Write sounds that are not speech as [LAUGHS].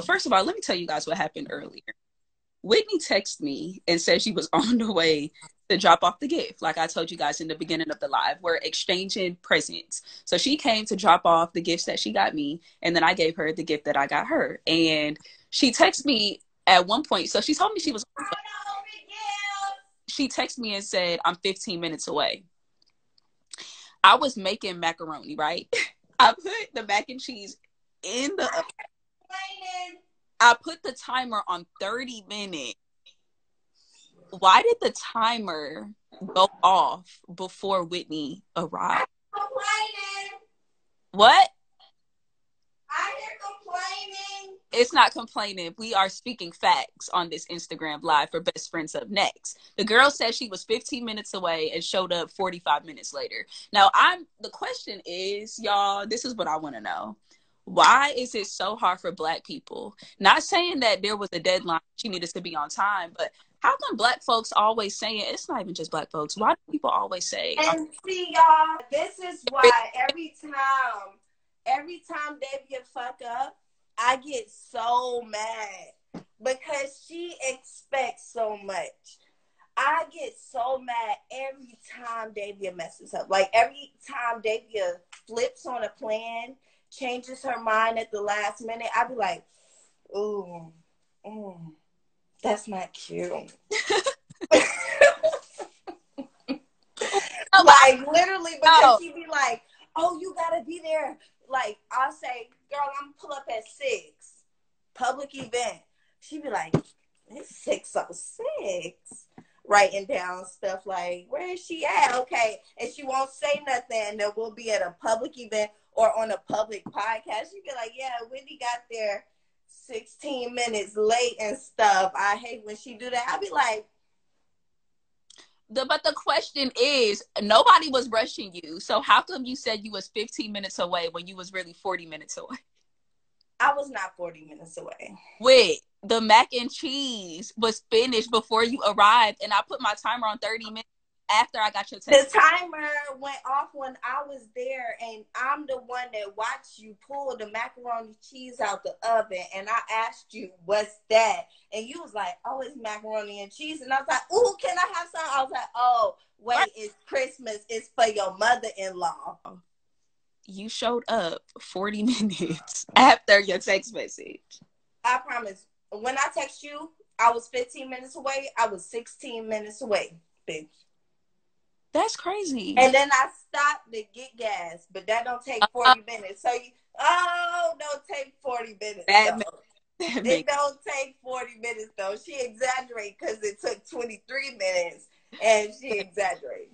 First of all, let me tell you guys what happened earlier. Whitney texted me and said she was [LAUGHS] on the way to drop off the gift, like I told you guys in the beginning of the live. We're exchanging presents. So she came to drop off the gifts that she got me, and then I gave her the gift that I got her. And she texted me at one point. So she told me she was. She texted me and said, I'm 15 minutes away. I was making macaroni, right? [LAUGHS] I put the mac and cheese in the. I put the timer on 30 minutes why did the timer go off before Whitney arrived? What? It's not complaining. We are speaking facts on this Instagram live for Best Friends Up Next. The girl said she was 15 minutes away and showed up 45 minutes later. Now, I'm the question is, y'all, this is what I want to know. Why is it so hard for black people? Not saying that there was a deadline, she needed to be on time, but how come black folks always saying it's not even just black folks? Why do people always say? And see, y'all, this is why every time, every time Davia fuck up, I get so mad because she expects so much. I get so mad every time Davia messes up. Like every time Davia flips on a plan, changes her mind at the last minute, I'd be like, ooh, ooh that's not cute. [LAUGHS] like literally because oh. she be like, oh, you gotta be there. Like I'll say, girl, I'm pull up at six, public event. She'd be like, it's six oh six. Writing down stuff like, where is she at? Okay. And she won't say nothing. And then we'll be at a public event or on a public podcast. She'd be like, yeah, Wendy got there 16 minutes late and stuff. I hate when she do that. I'll be like, the, but the question is nobody was rushing you so how come you said you was 15 minutes away when you was really 40 minutes away i was not 40 minutes away wait the mac and cheese was finished before you arrived and i put my timer on 30 minutes after I got your text. The timer went off when I was there, and I'm the one that watched you pull the macaroni cheese out the oven. And I asked you, "What's that?" And you was like, "Oh, it's macaroni and cheese." And I was like, "Ooh, can I have some?" I was like, "Oh, wait, what? it's Christmas. It's for your mother-in-law." You showed up 40 [LAUGHS] minutes after your text message. I promise. When I text you, I was 15 minutes away. I was 16 minutes away, bitch. That's crazy. And then I stopped to get gas, but that don't take uh, 40 uh, minutes. So you, oh, don't take 40 minutes. That makes, [LAUGHS] it don't take 40 minutes though. She exaggerates because it took 23 minutes and she exaggerates. [LAUGHS]